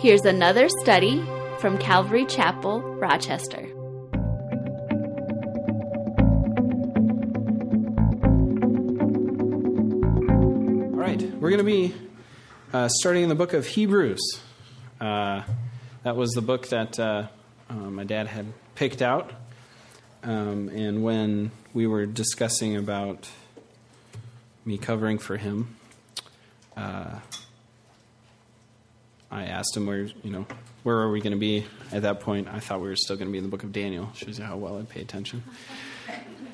Here's another study from Calvary Chapel, Rochester. All right, we're going to be uh, starting in the book of Hebrews. Uh, that was the book that uh, uh, my dad had picked out. Um, and when we were discussing about me covering for him, uh, I asked him where, you know, where are we going to be at that point? I thought we were still going to be in the book of Daniel. Shows you how well I pay attention.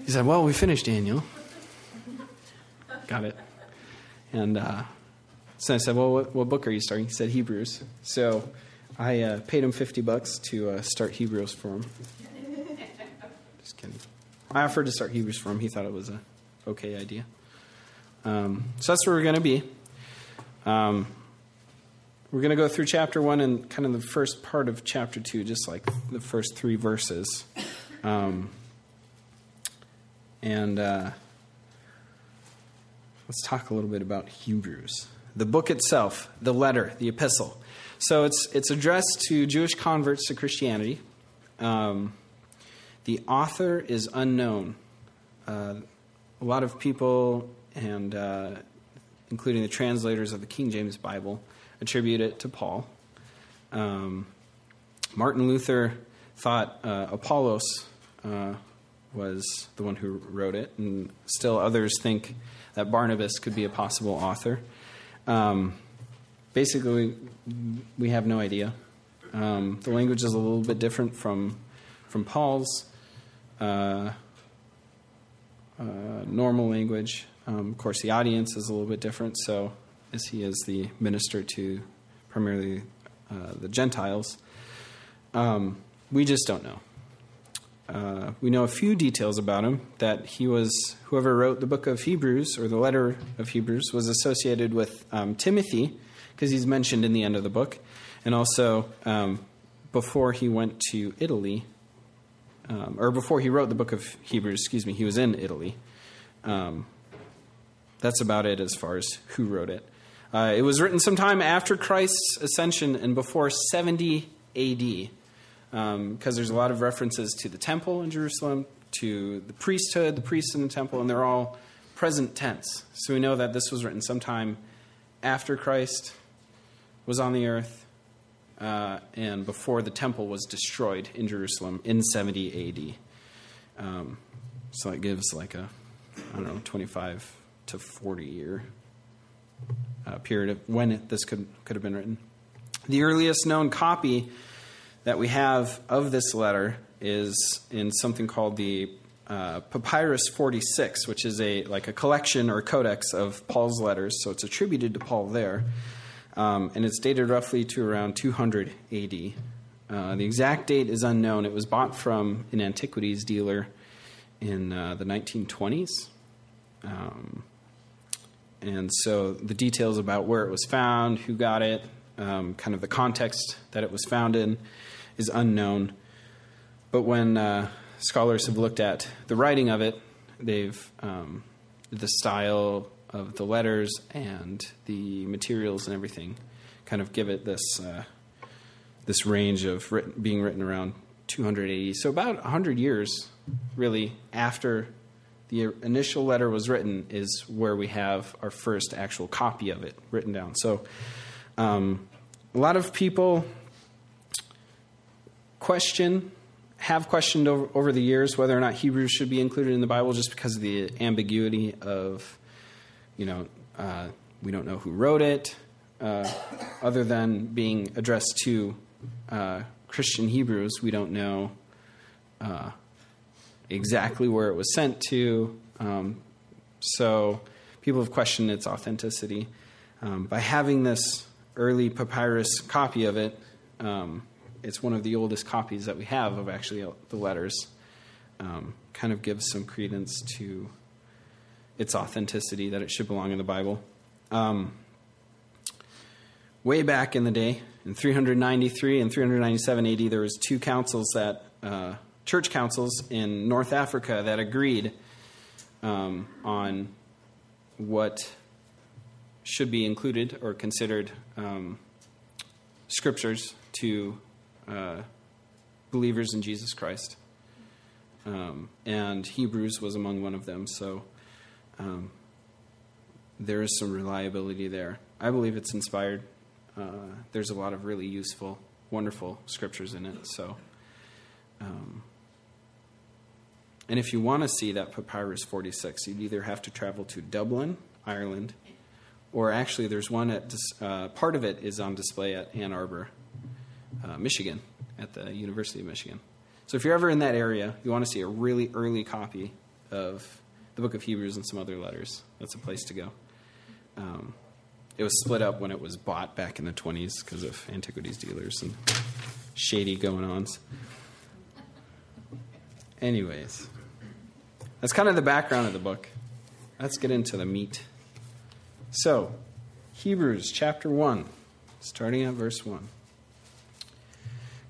He said, Well, we finished Daniel. Got it. And uh, so I said, Well, what, what, book are you starting? He said, Hebrews. So I uh, paid him 50 bucks to uh, start Hebrews for him. Just kidding. I offered to start Hebrews for him. He thought it was a okay idea. Um, so that's where we're going to be. Um, we're going to go through chapter one and kind of the first part of chapter two, just like the first three verses. Um, and uh, let's talk a little bit about Hebrews. The book itself, the letter, the epistle. So it's, it's addressed to Jewish converts to Christianity. Um, the author is unknown. Uh, a lot of people, and uh, including the translators of the King James Bible, attribute it to Paul. Um, Martin Luther thought uh, Apollos uh, was the one who wrote it, and still others think that Barnabas could be a possible author. Um, basically, we have no idea. Um, the language is a little bit different from from Paul's uh, uh normal language. Um, of course, the audience is a little bit different. So as he is the minister to primarily uh, the Gentiles. Um, we just don't know. Uh, we know a few details about him that he was, whoever wrote the book of Hebrews or the letter of Hebrews, was associated with um, Timothy, because he's mentioned in the end of the book, and also um, before he went to Italy, um, or before he wrote the book of Hebrews, excuse me, he was in Italy. Um, that's about it as far as who wrote it. Uh, it was written sometime after Christ's ascension and before 70 AD, because um, there's a lot of references to the temple in Jerusalem, to the priesthood, the priests in the temple, and they're all present tense. So we know that this was written sometime after Christ was on the earth uh, and before the temple was destroyed in Jerusalem in 70 AD. Um, so it gives like a, I don't know, 25 to 40 year uh, period of when it, this could, could have been written. The earliest known copy that we have of this letter is in something called the uh, Papyrus 46, which is a like a collection or codex of Paul's letters. So it's attributed to Paul there, um, and it's dated roughly to around 200 AD. Uh, the exact date is unknown. It was bought from an antiquities dealer in uh, the 1920s. Um, and so the details about where it was found, who got it, um, kind of the context that it was found in is unknown. But when uh, scholars have looked at the writing of it, they've um, the style of the letters and the materials and everything kind of give it this uh, this range of written, being written around 280. So about 100 years, really, after the initial letter was written is where we have our first actual copy of it written down. So, um, a lot of people question, have questioned over, over, the years whether or not Hebrews should be included in the Bible just because of the ambiguity of, you know, uh, we don't know who wrote it, uh, other than being addressed to uh, Christian Hebrews, we don't know uh, exactly where it was sent to. Um, so people have questioned its authenticity. Um, by having this early papyrus copy of it, um, it's one of the oldest copies that we have of actually the letters. Um, kind of gives some credence to its authenticity that it should belong in the Bible. Um, way back in the day, in 393 and 397 AD, there was two councils that uh, church councils in North Africa that agreed um, on what should be included or considered um, scriptures to uh, believers in Jesus Christ. Um, and Hebrews was among one of them, so um, there is some reliability there. I believe it's inspired. Uh, there's a lot of really useful, wonderful scriptures in it. So, um, and if you want to see that Papyrus 46, you'd either have to travel to Dublin, Ireland, or actually, there's one at uh, part of it is on display at Ann Arbor, uh, Michigan, at the University of Michigan. So if you're ever in that area, you want to see a really early copy of the Book of Hebrews and some other letters. That's a place to go. Um, it was split up when it was bought back in the 20s because of antiquities dealers and shady going ons. Anyways, that's kind of the background of the book. Let's get into the meat. So, Hebrews chapter 1, starting at verse 1.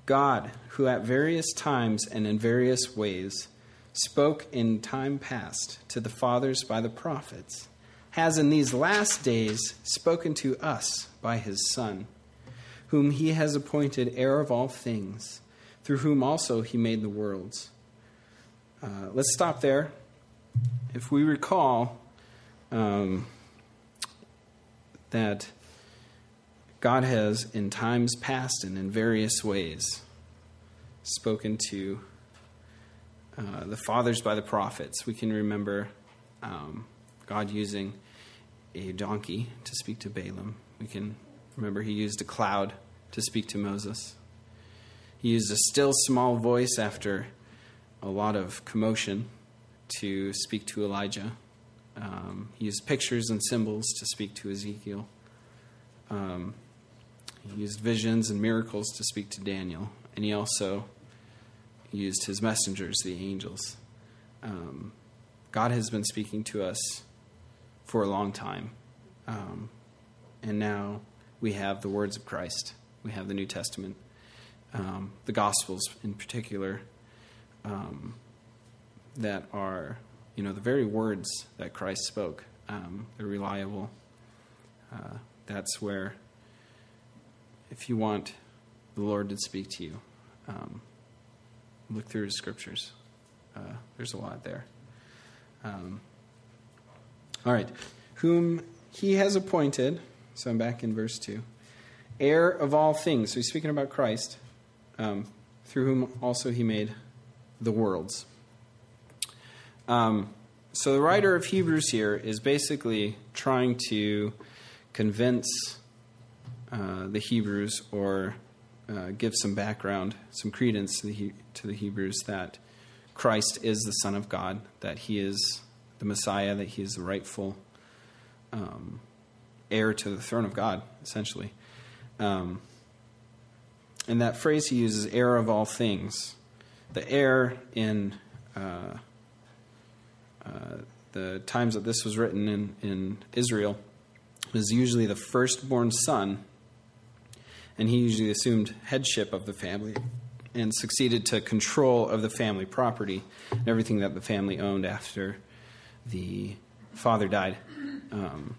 God, who at various times and in various ways spoke in time past to the fathers by the prophets, has in these last days spoken to us by his Son, whom he has appointed heir of all things, through whom also he made the worlds. Uh, let's stop there. If we recall, um, that God has, in times past and in various ways, spoken to uh, the fathers by the prophets. We can remember um, God using a donkey to speak to Balaam. We can remember he used a cloud to speak to Moses. He used a still small voice after a lot of commotion to speak to Elijah. Um, he used pictures and symbols to speak to Ezekiel. Um, he used visions and miracles to speak to Daniel. And he also used his messengers, the angels. Um, God has been speaking to us for a long time. Um, and now we have the words of Christ, we have the New Testament, um, the Gospels in particular, um, that are you know, the very words that Christ spoke, um, they're reliable. Uh, that's where, if you want the Lord to speak to you, um, look through his scriptures. Uh, there's a lot there. Um, all right. Whom he has appointed, so I'm back in verse 2, heir of all things. So he's speaking about Christ, um, through whom also he made the worlds. Um, so the writer of Hebrews here is basically trying to convince uh, the Hebrews or uh, give some background, some credence to the, he- to the Hebrews that Christ is the Son of God, that he is the Messiah, that he is the rightful um, heir to the throne of God, essentially. Um, and that phrase he uses, heir of all things. The heir in uh, uh, the times that this was written in, in Israel was usually the firstborn son, and he usually assumed headship of the family and succeeded to control of the family property and everything that the family owned after the father died. Um,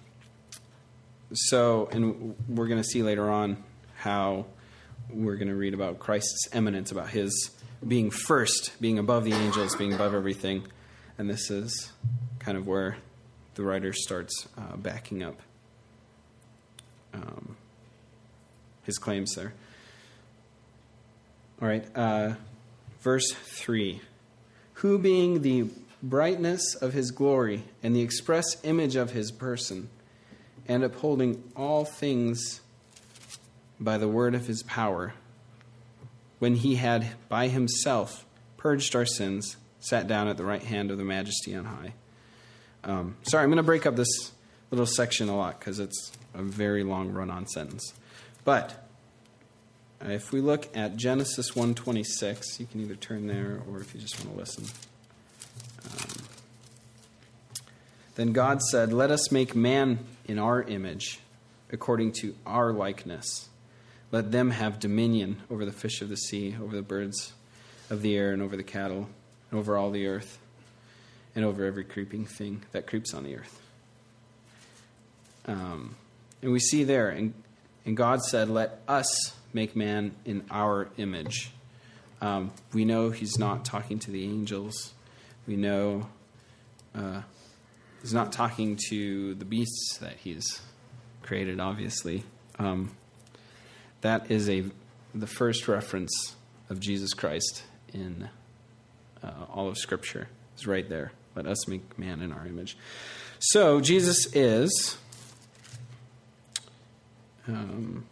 so, and we're going to see later on how we're going to read about Christ's eminence, about his being first, being above the angels, being above everything. And this is kind of where the writer starts uh, backing up um, his claims there. All right, uh, verse 3 Who being the brightness of his glory and the express image of his person, and upholding all things by the word of his power, when he had by himself purged our sins sat down at the right hand of the majesty on high. Um, sorry, I'm going to break up this little section a lot because it's a very long run-on sentence. But if we look at Genesis 1:26, you can either turn there or if you just want to listen. Um, then God said, "Let us make man in our image, according to our likeness. Let them have dominion over the fish of the sea, over the birds of the air, and over the cattle." and over all the earth, and over every creeping thing that creeps on the earth. Um, and we see there, and, and God said, Let us make man in our image. Um, we know he's not talking to the angels. We know uh, he's not talking to the beasts that he's created, obviously. Um, that is a the first reference of Jesus Christ in uh, all of Scripture. Is right there. Let us make man in our image. So Jesus is um,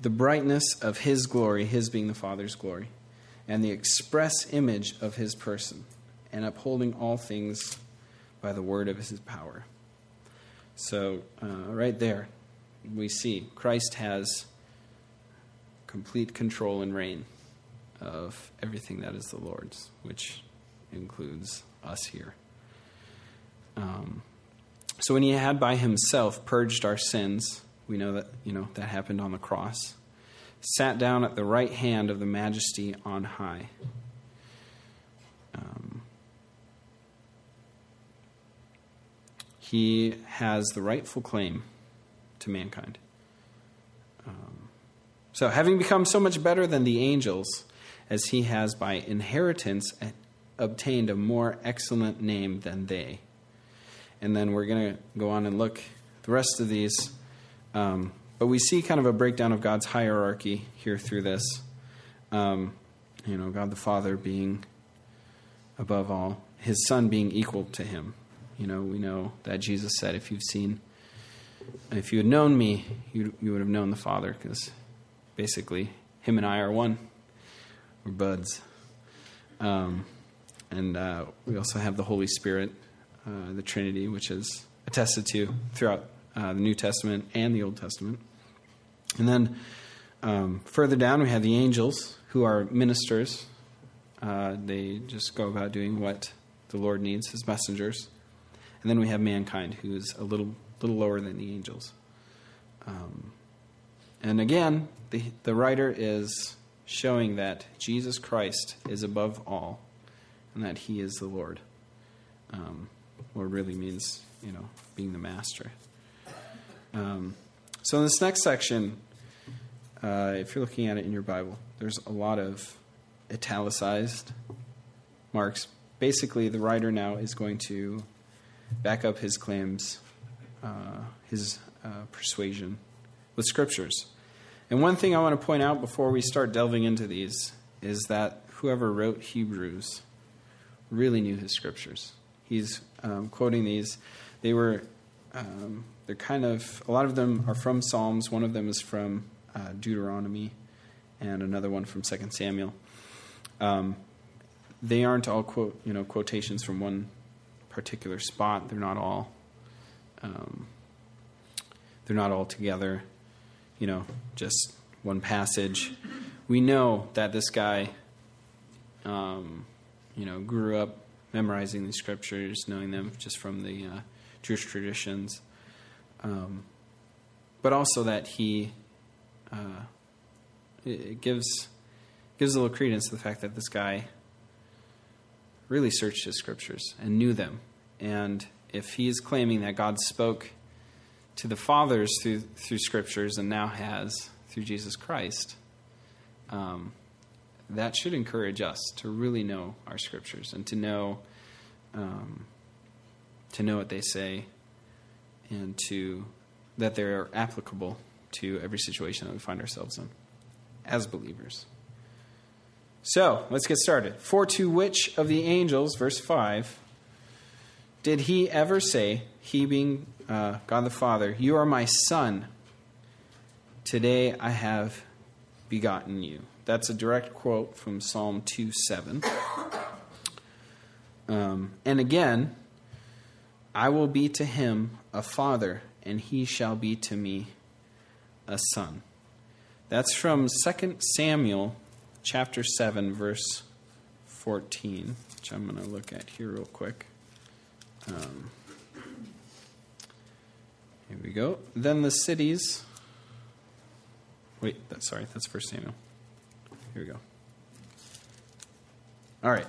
the brightness of His glory, His being the Father's glory, and the express image of His person, and upholding all things by the word of His power. So, uh, right there, we see Christ has complete control and reign of everything that is the Lord's, which includes us here. Um, so when he had by himself purged our sins, we know that you know that happened on the cross. Sat down at the right hand of the Majesty on high. Um, he has the rightful claim to mankind. Um, so, having become so much better than the angels, as he has by inheritance obtained a more excellent name than they. And then we're going to go on and look the rest of these. Um, but we see kind of a breakdown of God's hierarchy here through this. Um, you know, God the Father being above all, his Son being equal to him. You know, we know that Jesus said, if you've seen, if you had known me, you, you would have known the Father, because basically, him and I are one. We're buds. Um, and uh, we also have the Holy Spirit, uh, the Trinity, which is attested to throughout uh, the New Testament and the Old Testament. And then um, further down, we have the angels, who are ministers. Uh, they just go about doing what the Lord needs, his messengers. And then we have mankind, who is a little, little lower than the angels. Um, and again, the, the writer is showing that Jesus Christ is above all and that he is the Lord. Um, Lord really means, you know, being the master. Um, so in this next section, uh, if you're looking at it in your Bible, there's a lot of italicized marks. Basically, the writer now is going to back up his claims, uh, his uh, persuasion with scriptures. And one thing I want to point out before we start delving into these is that whoever wrote Hebrews really knew his scriptures. He's um, quoting these. They were, um, they're kind of, a lot of them are from Psalms. One of them is from uh, Deuteronomy, and another one from Second Samuel. Um, they aren't all quote, you know, quotations from one particular spot. They're not all, um, they're not all together. You know, just one passage. We know that this guy um, you know, grew up memorizing these scriptures, knowing them just from the uh, Jewish traditions, um, but also that he uh, it gives gives a little credence to the fact that this guy really searched his scriptures and knew them, and if he is claiming that God spoke to the fathers through through scriptures and now has through Jesus Christ. Um, that should encourage us to really know our scriptures and to know um, to know what they say and to that they're applicable to every situation that we find ourselves in as believers. So let's get started. For to which of the angels, verse 5, did he ever say, he being uh, God the Father, You are my son, today I have begotten you? That's a direct quote from Psalm 2 7. Um, and again, I will be to him a father, and he shall be to me a son. That's from 2 Samuel chapter 7, verse 14, which I'm going to look at here real quick. Um, here we go. Then the cities. Wait, that, sorry, that's First Samuel. Here we go. All right.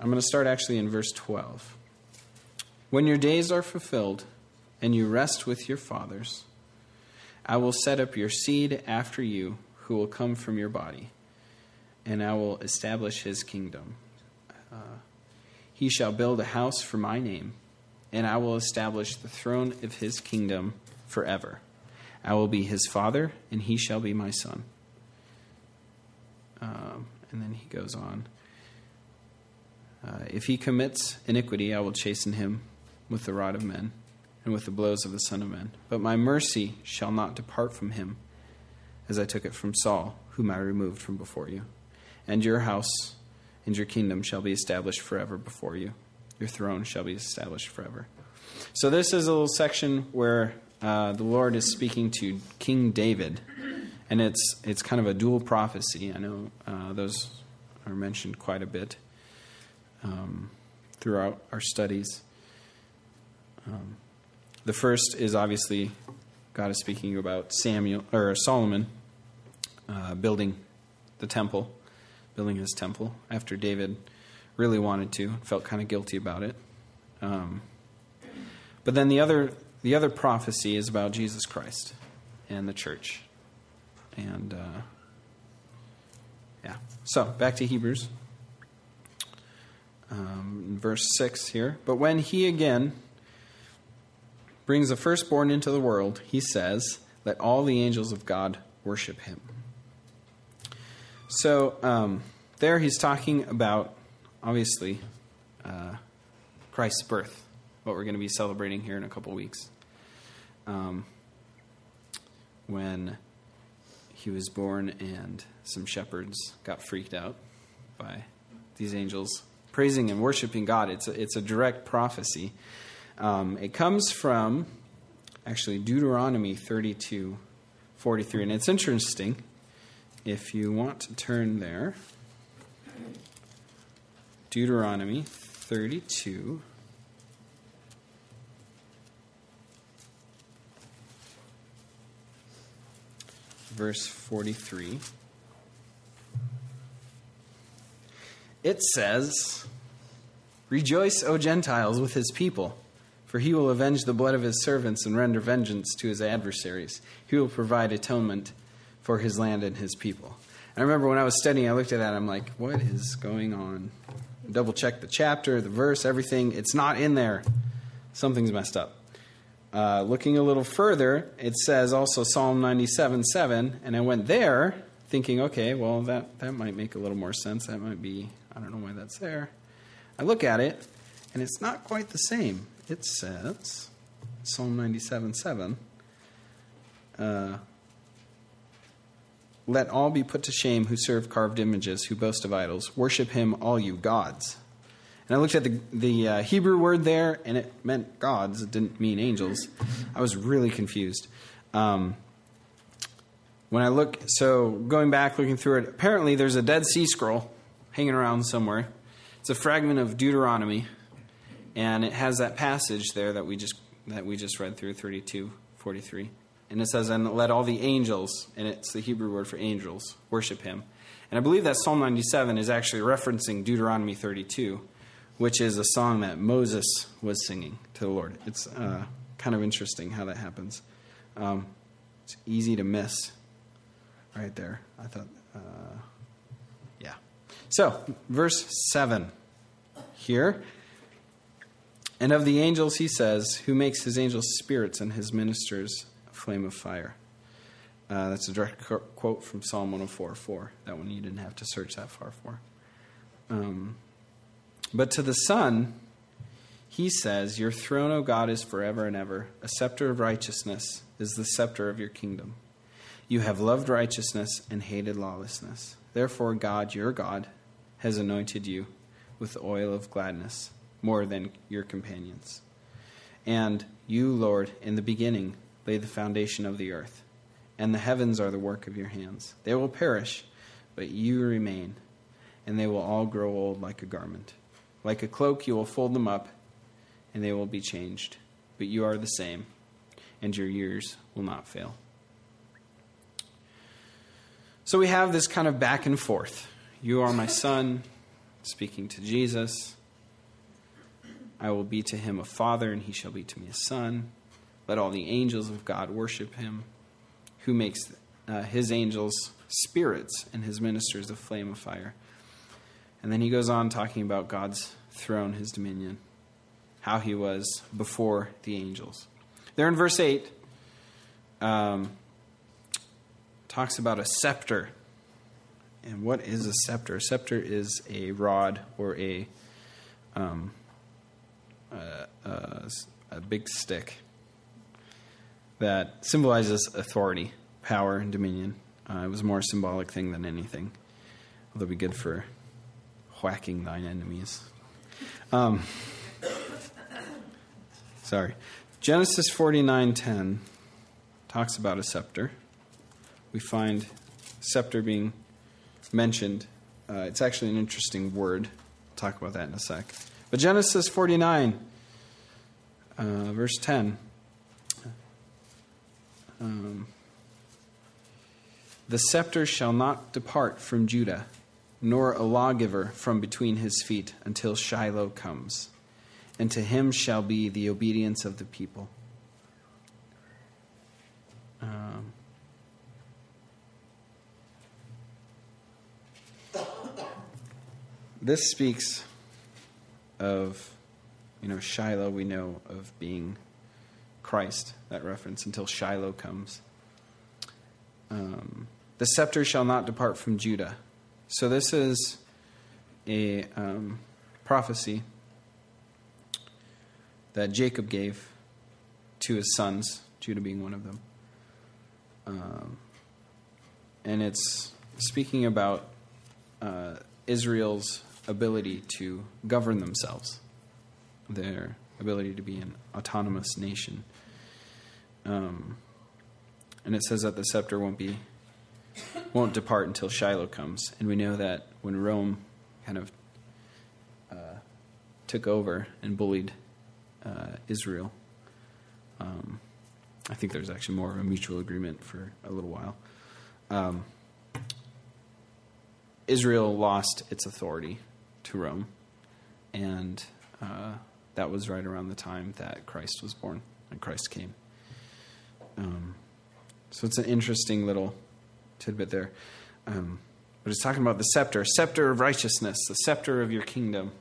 I'm going to start actually in verse 12. When your days are fulfilled and you rest with your fathers, I will set up your seed after you, who will come from your body, and I will establish his kingdom. Uh, he shall build a house for my name, and I will establish the throne of his kingdom forever. I will be his father, and he shall be my son. Um, and then he goes on. Uh, if he commits iniquity, I will chasten him with the rod of men and with the blows of the Son of Man. But my mercy shall not depart from him, as I took it from Saul, whom I removed from before you. And your house and your kingdom shall be established forever before you. Your throne shall be established forever. So, this is a little section where uh, the Lord is speaking to King David. And it's, it's kind of a dual prophecy. I know uh, those are mentioned quite a bit um, throughout our studies. Um, the first is obviously God is speaking about Samuel or Solomon uh, building the temple, building his temple after David really wanted to, felt kind of guilty about it. Um, but then the other the other prophecy is about Jesus Christ and the church, and uh, yeah. So back to Hebrews, um, verse six here. But when he again brings the firstborn into the world, he says, Let all the angels of God worship him. So um, there he's talking about, obviously, uh, Christ's birth, what we're going to be celebrating here in a couple weeks. Um, when he was born, and some shepherds got freaked out by these angels praising and worshiping God. It's a, it's a direct prophecy um, it comes from actually Deuteronomy 32 43. And it's interesting if you want to turn there. Deuteronomy 32. Verse 43. It says, Rejoice, O Gentiles, with his people for he will avenge the blood of his servants and render vengeance to his adversaries. He will provide atonement for his land and his people. And I remember when I was studying, I looked at that. I'm like, what is going on? Double check the chapter, the verse, everything. It's not in there. Something's messed up. Uh, looking a little further, it says also Psalm 97 7. And I went there thinking, okay, well, that, that might make a little more sense. That might be, I don't know why that's there. I look at it, and it's not quite the same it says, Psalm 97 7, uh, let all be put to shame who serve carved images, who boast of idols. Worship him, all you gods. And I looked at the, the uh, Hebrew word there, and it meant gods. It didn't mean angels. I was really confused. Um, when I look, so going back, looking through it, apparently there's a Dead Sea Scroll hanging around somewhere. It's a fragment of Deuteronomy and it has that passage there that we just that we just read through 32 43 and it says and let all the angels and it's the hebrew word for angels worship him. And i believe that psalm 97 is actually referencing deuteronomy 32 which is a song that moses was singing to the lord. It's uh, kind of interesting how that happens. Um, it's easy to miss right there. I thought uh, yeah. So verse 7 here. And of the angels, he says, who makes his angels spirits and his ministers flame of fire. Uh, that's a direct quote from Psalm 104 4. That one you didn't have to search that far for. Um, but to the Son, he says, Your throne, O God, is forever and ever. A scepter of righteousness is the scepter of your kingdom. You have loved righteousness and hated lawlessness. Therefore, God, your God, has anointed you with the oil of gladness more than your companions. And you, Lord, in the beginning laid the foundation of the earth, and the heavens are the work of your hands. They will perish, but you remain, and they will all grow old like a garment. Like a cloak, you will fold them up, and they will be changed. But you are the same, and your years will not fail. So we have this kind of back and forth. You are my son, speaking to Jesus. I will be to him a father, and he shall be to me a son. Let all the angels of God worship him. who makes uh, his angels spirits and his ministers a flame of fire. And then he goes on talking about God's throne, his dominion, how he was before the angels. There in verse 8, um, talks about a scepter. And what is a scepter? A scepter is a rod or a, um, a, a, a big stick that symbolizes authority, power, and dominion. Uh, it was a more symbolic thing than anything. Although be good for whacking thine enemies. Um, sorry. Genesis 49:10 talks about a scepter. We find scepter being mentioned. Uh, it's actually an interesting word. I'll talk about that in a sec. But Genesis 49, uh, verse 10. Um, the scepter shall not depart from Judah, nor a lawgiver from between his feet until Shiloh comes, and to him shall be the obedience of the people. Um, this speaks of, you know, Shiloh, we know of being Christ, that reference, until Shiloh comes. Um, the scepter shall not depart from Judah. So this is a um, prophecy that Jacob gave to his sons, Judah being one of them. Um, and it's speaking about uh, Israel's ability to govern themselves, their ability to be an autonomous nation. Um, and it says that the scepter won't be won't depart until Shiloh comes, and we know that when Rome kind of uh, took over and bullied uh, Israel, um, I think there's actually more of a mutual agreement for a little while. Um, Israel lost its authority to Rome, and uh, that was right around the time that Christ was born and Christ came. Um, so it's an interesting little tidbit there. Um, but it's talking about the scepter, scepter of righteousness, the scepter of your kingdom.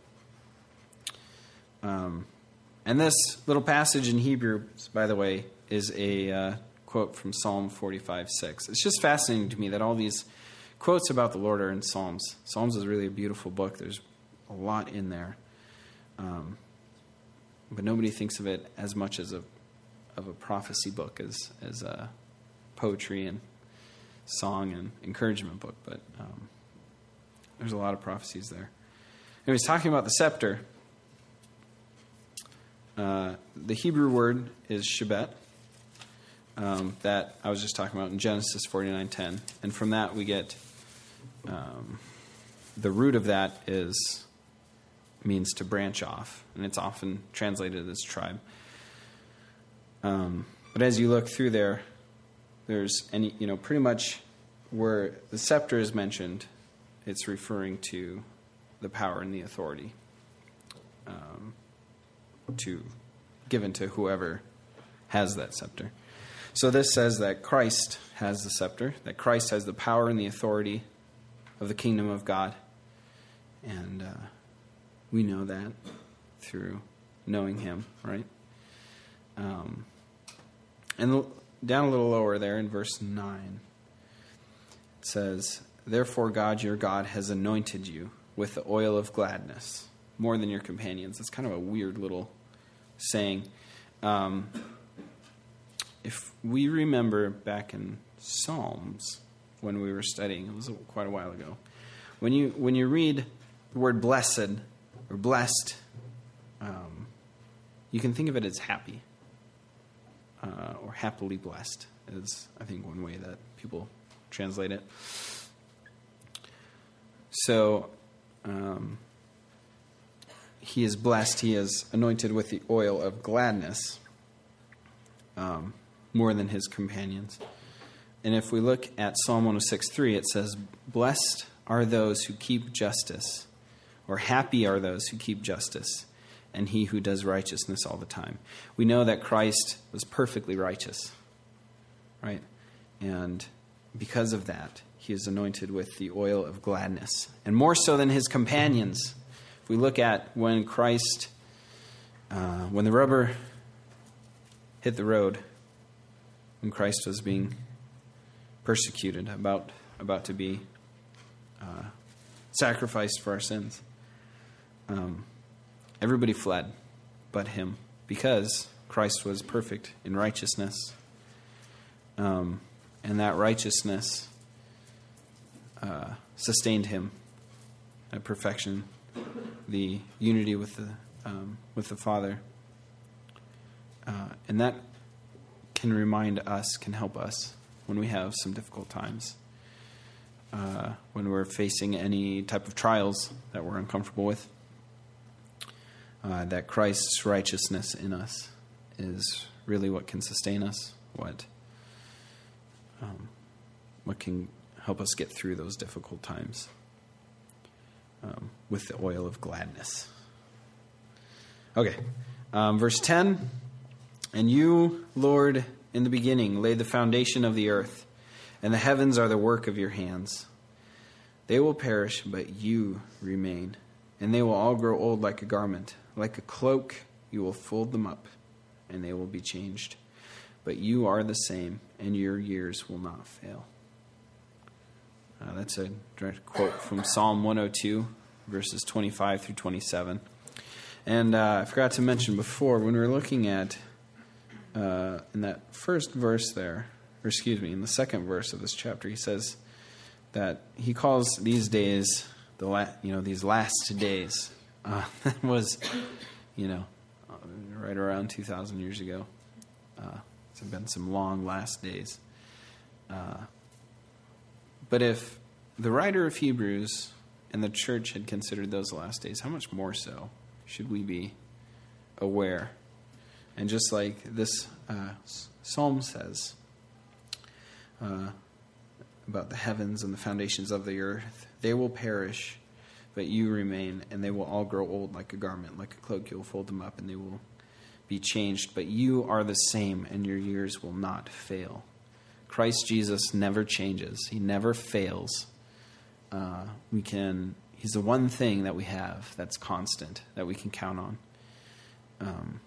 Um, and this little passage in Hebrew, by the way, is a uh, quote from Psalm 45 6. It's just fascinating to me that all these quotes about the Lord are in Psalms. Psalms is really a beautiful book, there's a lot in there. Um, but nobody thinks of it as much as a of a prophecy book as as a poetry and song and encouragement book. But um, there's a lot of prophecies there. And he's talking about the scepter. Uh, the Hebrew word is shebet. Um, that I was just talking about in Genesis 49:10, and from that we get um, the root of that is means to branch off, and it's often translated as tribe. Um, but as you look through there, there's any, you know, pretty much where the scepter is mentioned, it's referring to the power and the authority um, to given to whoever has that scepter. So this says that Christ has the scepter, that Christ has the power and the authority of the kingdom of God, and uh, we know that through knowing Him, right? Um, and down a little lower there in verse 9, it says, Therefore, God your God has anointed you with the oil of gladness more than your companions. It's kind of a weird little saying. Um, if we remember back in Psalms when we were studying, it was quite a while ago. When you when you read the word blessed or blessed, um, you can think of it as happy uh, or happily blessed, is I think one way that people translate it. So, um, he is blessed, he is anointed with the oil of gladness um, more than his companions. And if we look at Psalm 106 3, it says, Blessed are those who keep justice or happy are those who keep justice and he who does righteousness all the time. We know that Christ was perfectly righteous, right? And because of that, he is anointed with the oil of gladness. And more so than his companions. If we look at when Christ, uh, when the rubber hit the road, when Christ was being persecuted, about, about to be uh, sacrificed for our sins, um, everybody fled but him because Christ was perfect in righteousness. Um, and that righteousness uh, sustained him at perfection, the unity with the, um, with the Father. Uh, and that can remind us, can help us when we have some difficult times. Uh, when we're facing any type of trials that we're uncomfortable with, uh, that Christ's righteousness in us is really what can sustain us, what um, what can help us get through those difficult times um, with the oil of gladness. Okay, um, verse 10 And you, Lord, in the beginning laid the foundation of the earth, and the heavens are the work of your hands. They will perish, but you remain, and they will all grow old like a garment. Like a cloak, you will fold them up, and they will be changed. But you are the same, and your years will not fail. Uh, that's a direct quote from Psalm 102, verses 25 through 27. And uh, I forgot to mention before, when we were looking at uh, in that first verse there, or excuse me, in the second verse of this chapter, he says that he calls these days the la- you know these last days. Uh, that was, you know, right around 2,000 years ago. Uh, it's been some long last days. Uh, but if the writer of Hebrews and the church had considered those last days, how much more so should we be aware? And just like this uh, psalm says uh, about the heavens and the foundations of the earth, they will perish but you remain, and they will all grow old like a garment, like a cloak. You will fold them up, and they will be changed. But you are the same, and your years will not fail. Christ Jesus never changes, He never fails. Uh, we can, He's the one thing that we have that's constant, that we can count on. Um,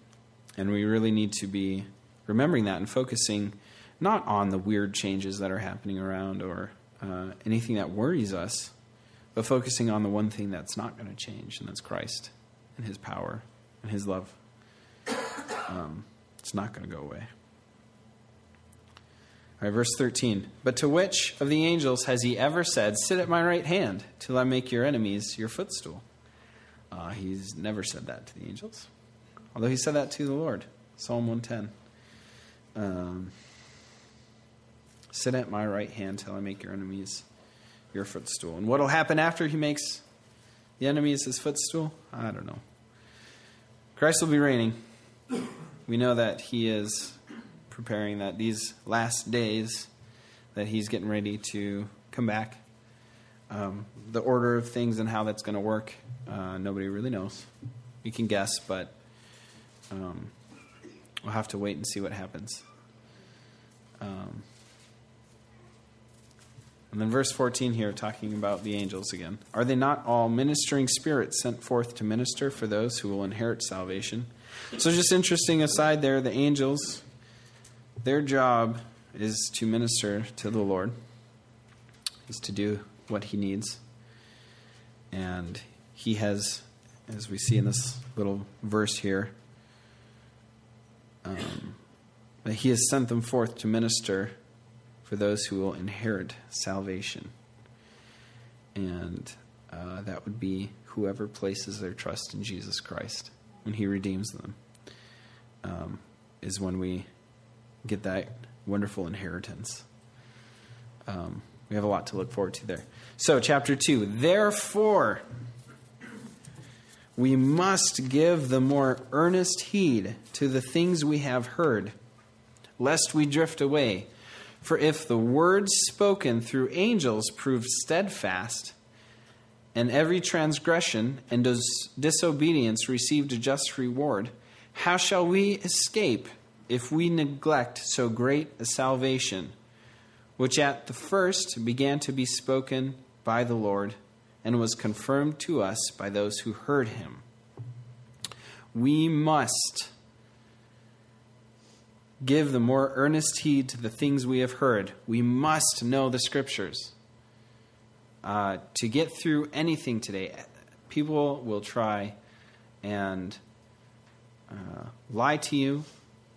and we really need to be remembering that and focusing not on the weird changes that are happening around or uh, anything that worries us but focusing on the one thing that's not going to change, and that's Christ and His power and His love. Um, it's not going to go away. All right, verse 13. But to which of the angels has he ever said, Sit at my right hand till I make your enemies your footstool? Uh, he's never said that to the angels, although he said that to the Lord. Psalm 110. Um, Sit at my right hand till I make your enemies your footstool. And what will happen after he makes the enemies his footstool? I don't know. Christ will be reigning. We know that he is preparing that these last days that he's getting ready to come back. Um, the order of things and how that's going to work, uh, nobody really knows. We can guess, but um, we'll have to wait and see what happens. Um, and then verse 14 here, talking about the angels again. Are they not all ministering spirits sent forth to minister for those who will inherit salvation? So, just interesting aside there, the angels, their job is to minister to the Lord, is to do what he needs. And he has, as we see in this little verse here, um, he has sent them forth to minister for those who will inherit salvation. And uh, that would be whoever places their trust in Jesus Christ when He redeems them, um, is when we get that wonderful inheritance. Um, we have a lot to look forward to there. So, chapter 2 Therefore, we must give the more earnest heed to the things we have heard, lest we drift away. For if the words spoken through angels proved steadfast, and every transgression and dis- disobedience received a just reward, how shall we escape if we neglect so great a salvation, which at the first began to be spoken by the Lord and was confirmed to us by those who heard him. We must give the more earnest heed to the things we have heard. We must know the scriptures. Uh, to get through anything today, people will try and uh, lie to you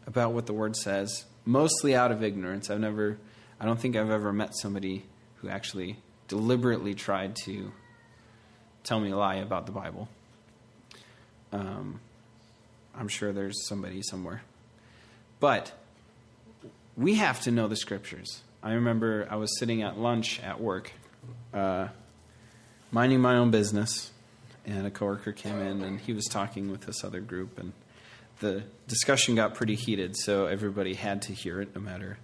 about what the word says, mostly out of ignorance. I've never, I don't think I've ever met somebody who actually deliberately tried to tell me a lie about the Bible. Um, I'm sure there's somebody somewhere. But we have to know the scriptures. I remember I was sitting at lunch at work, uh, minding my own business, and a coworker came in and he was talking with this other group, and the discussion got pretty heated, so everybody had to hear it, no matter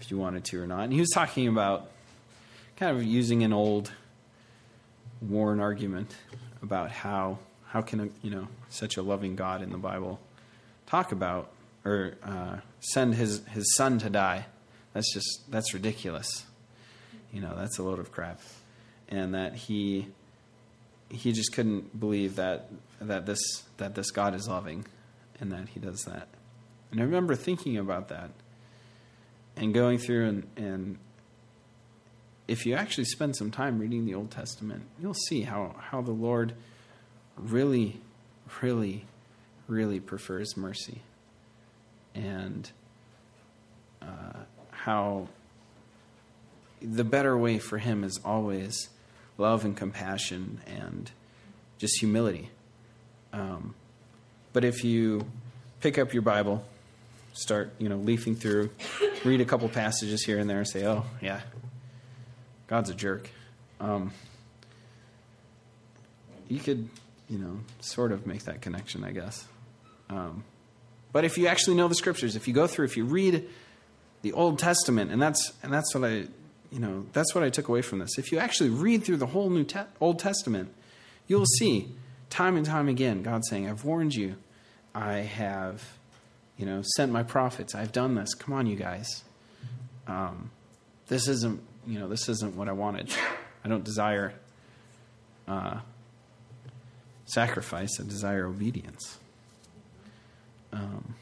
if you wanted to or not. And he was talking about kind of using an old, worn argument about how how can a, you know such a loving God in the Bible talk about or uh, send his his son to die? That's just that's ridiculous. You know that's a load of crap, and that he he just couldn't believe that that this that this God is loving, and that he does that. And I remember thinking about that and going through and, and if you actually spend some time reading the Old Testament, you'll see how, how the Lord really, really, really prefers mercy. And uh, how the better way for him is always love and compassion and just humility. Um, but if you pick up your Bible, start you know leafing through, read a couple passages here and there, and say, "Oh yeah, God's a jerk," um, you could you know sort of make that connection, I guess. Um, but if you actually know the scriptures, if you go through, if you read the Old Testament, and that's and that's what I you know that's what I took away from this. If you actually read through the whole New Te- Old Testament, you'll see time and time again God saying, "I've warned you. I have, you know, sent my prophets. I've done this. Come on, you guys. Um, this isn't you know this isn't what I wanted. I don't desire uh, sacrifice. I desire obedience." Um,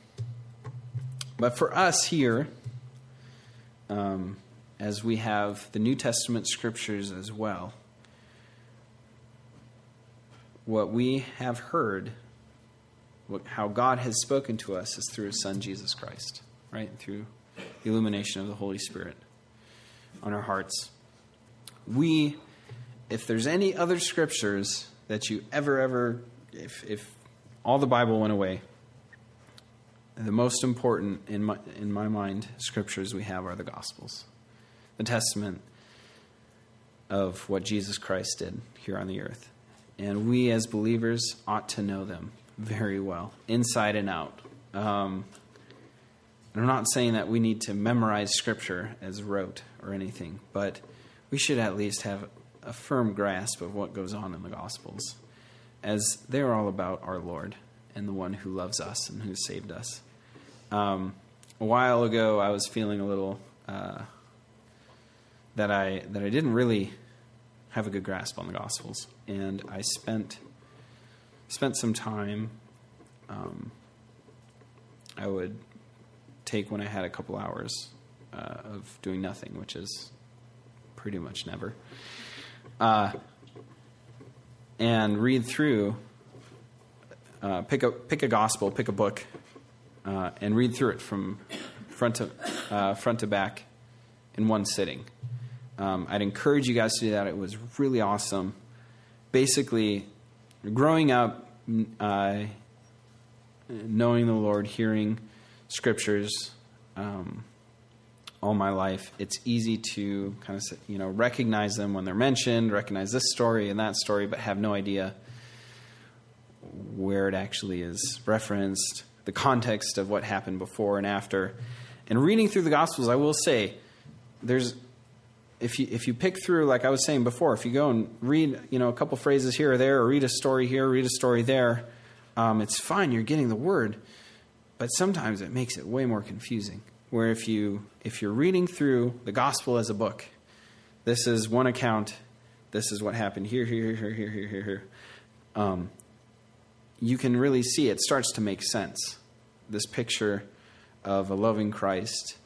but for us here, um, as we have the New Testament scriptures as well, what we have heard, what, how God has spoken to us, is through His Son Jesus Christ, right? Through the illumination of the Holy Spirit on our hearts. We, if there's any other scriptures that you ever, ever, if, if all the Bible went away, the most important in my, in my mind scriptures we have are the Gospels, the testament of what Jesus Christ did here on the earth. And we as believers ought to know them very well, inside and out. Um, I'm not saying that we need to memorize scripture as rote or anything, but we should at least have a firm grasp of what goes on in the Gospels, as they're all about our Lord and the one who loves us and who saved us. Um, a while ago, I was feeling a little uh, that I that I didn't really have a good grasp on the Gospels, and I spent spent some time. Um, I would take when I had a couple hours uh, of doing nothing, which is pretty much never, uh, and read through. Uh, pick a pick a gospel, pick a book, uh, and read through it from front to uh, front to back in one sitting. Um, I'd encourage you guys to do that. It was really awesome. Basically, growing up, uh, knowing the Lord, hearing scriptures um, all my life, it's easy to kind of you know recognize them when they're mentioned, recognize this story and that story, but have no idea where it actually is referenced the context of what happened before and after. And reading through the Gospels, I will say, there's if you if you pick through, like I was saying before, if you go and read, you know, a couple phrases here or there, or read a story here, read a story there, um, it's fine. You're getting the word, but sometimes it makes it way more confusing where if you if you're reading through the gospel as a book, this is one account. This is what happened here, here, here, here, here, here, here. Um, you can really see it starts to make sense. This picture of a loving Christ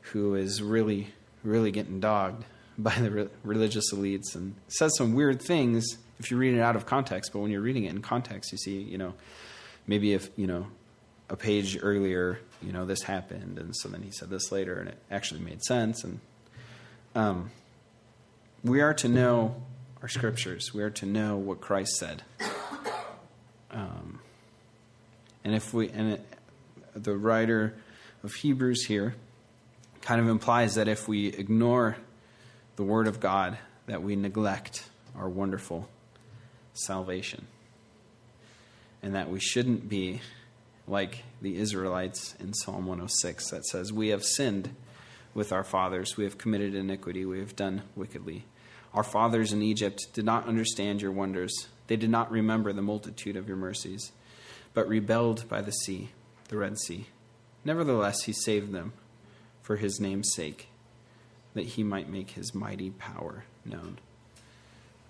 who is really, really getting dogged by the re- religious elites and says some weird things if you read it out of context. But when you're reading it in context, you see, you know, maybe if, you know, a page earlier, you know, this happened, and so then he said this later, and it actually made sense. And um, we are to know our scriptures. We are to know what Christ said. And if we and it, the writer of Hebrews here kind of implies that if we ignore the word of God, that we neglect our wonderful salvation, and that we shouldn't be like the Israelites in Psalm 106 that says, "We have sinned with our fathers; we have committed iniquity; we have done wickedly." Our fathers in Egypt did not understand your wonders. They did not remember the multitude of your mercies, but rebelled by the sea, the Red Sea. Nevertheless, he saved them for his name's sake, that he might make his mighty power known.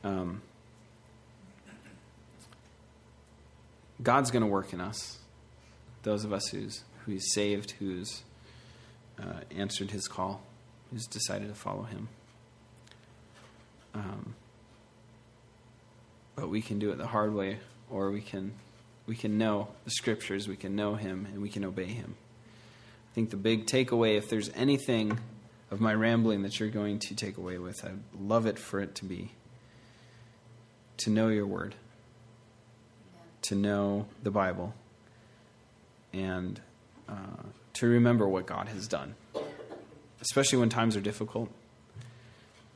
Um, God's going to work in us. Those of us who's, who's saved, who's uh, answered his call, who's decided to follow him. Um, but we can do it the hard way, or we can we can know the scriptures, we can know Him, and we can obey Him. I think the big takeaway, if there's anything of my rambling that you're going to take away with, I'd love it for it to be to know your Word, to know the Bible, and uh, to remember what God has done, especially when times are difficult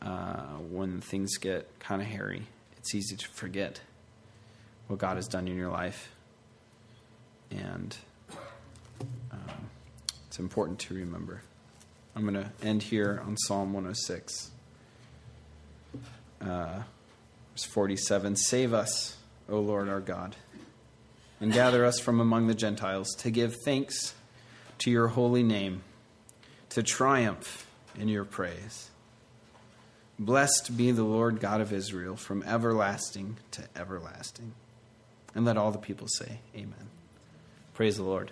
uh, when things get kind of hairy, it's easy to forget what God has done in your life. And um, it's important to remember. I'm going to end here on Psalm 106. Uh, verse 47 Save us, O Lord our God, and gather us from among the Gentiles to give thanks to your holy name, to triumph in your praise. Blessed be the Lord God of Israel from everlasting to everlasting. And let all the people say, Amen. Praise the Lord.